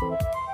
Música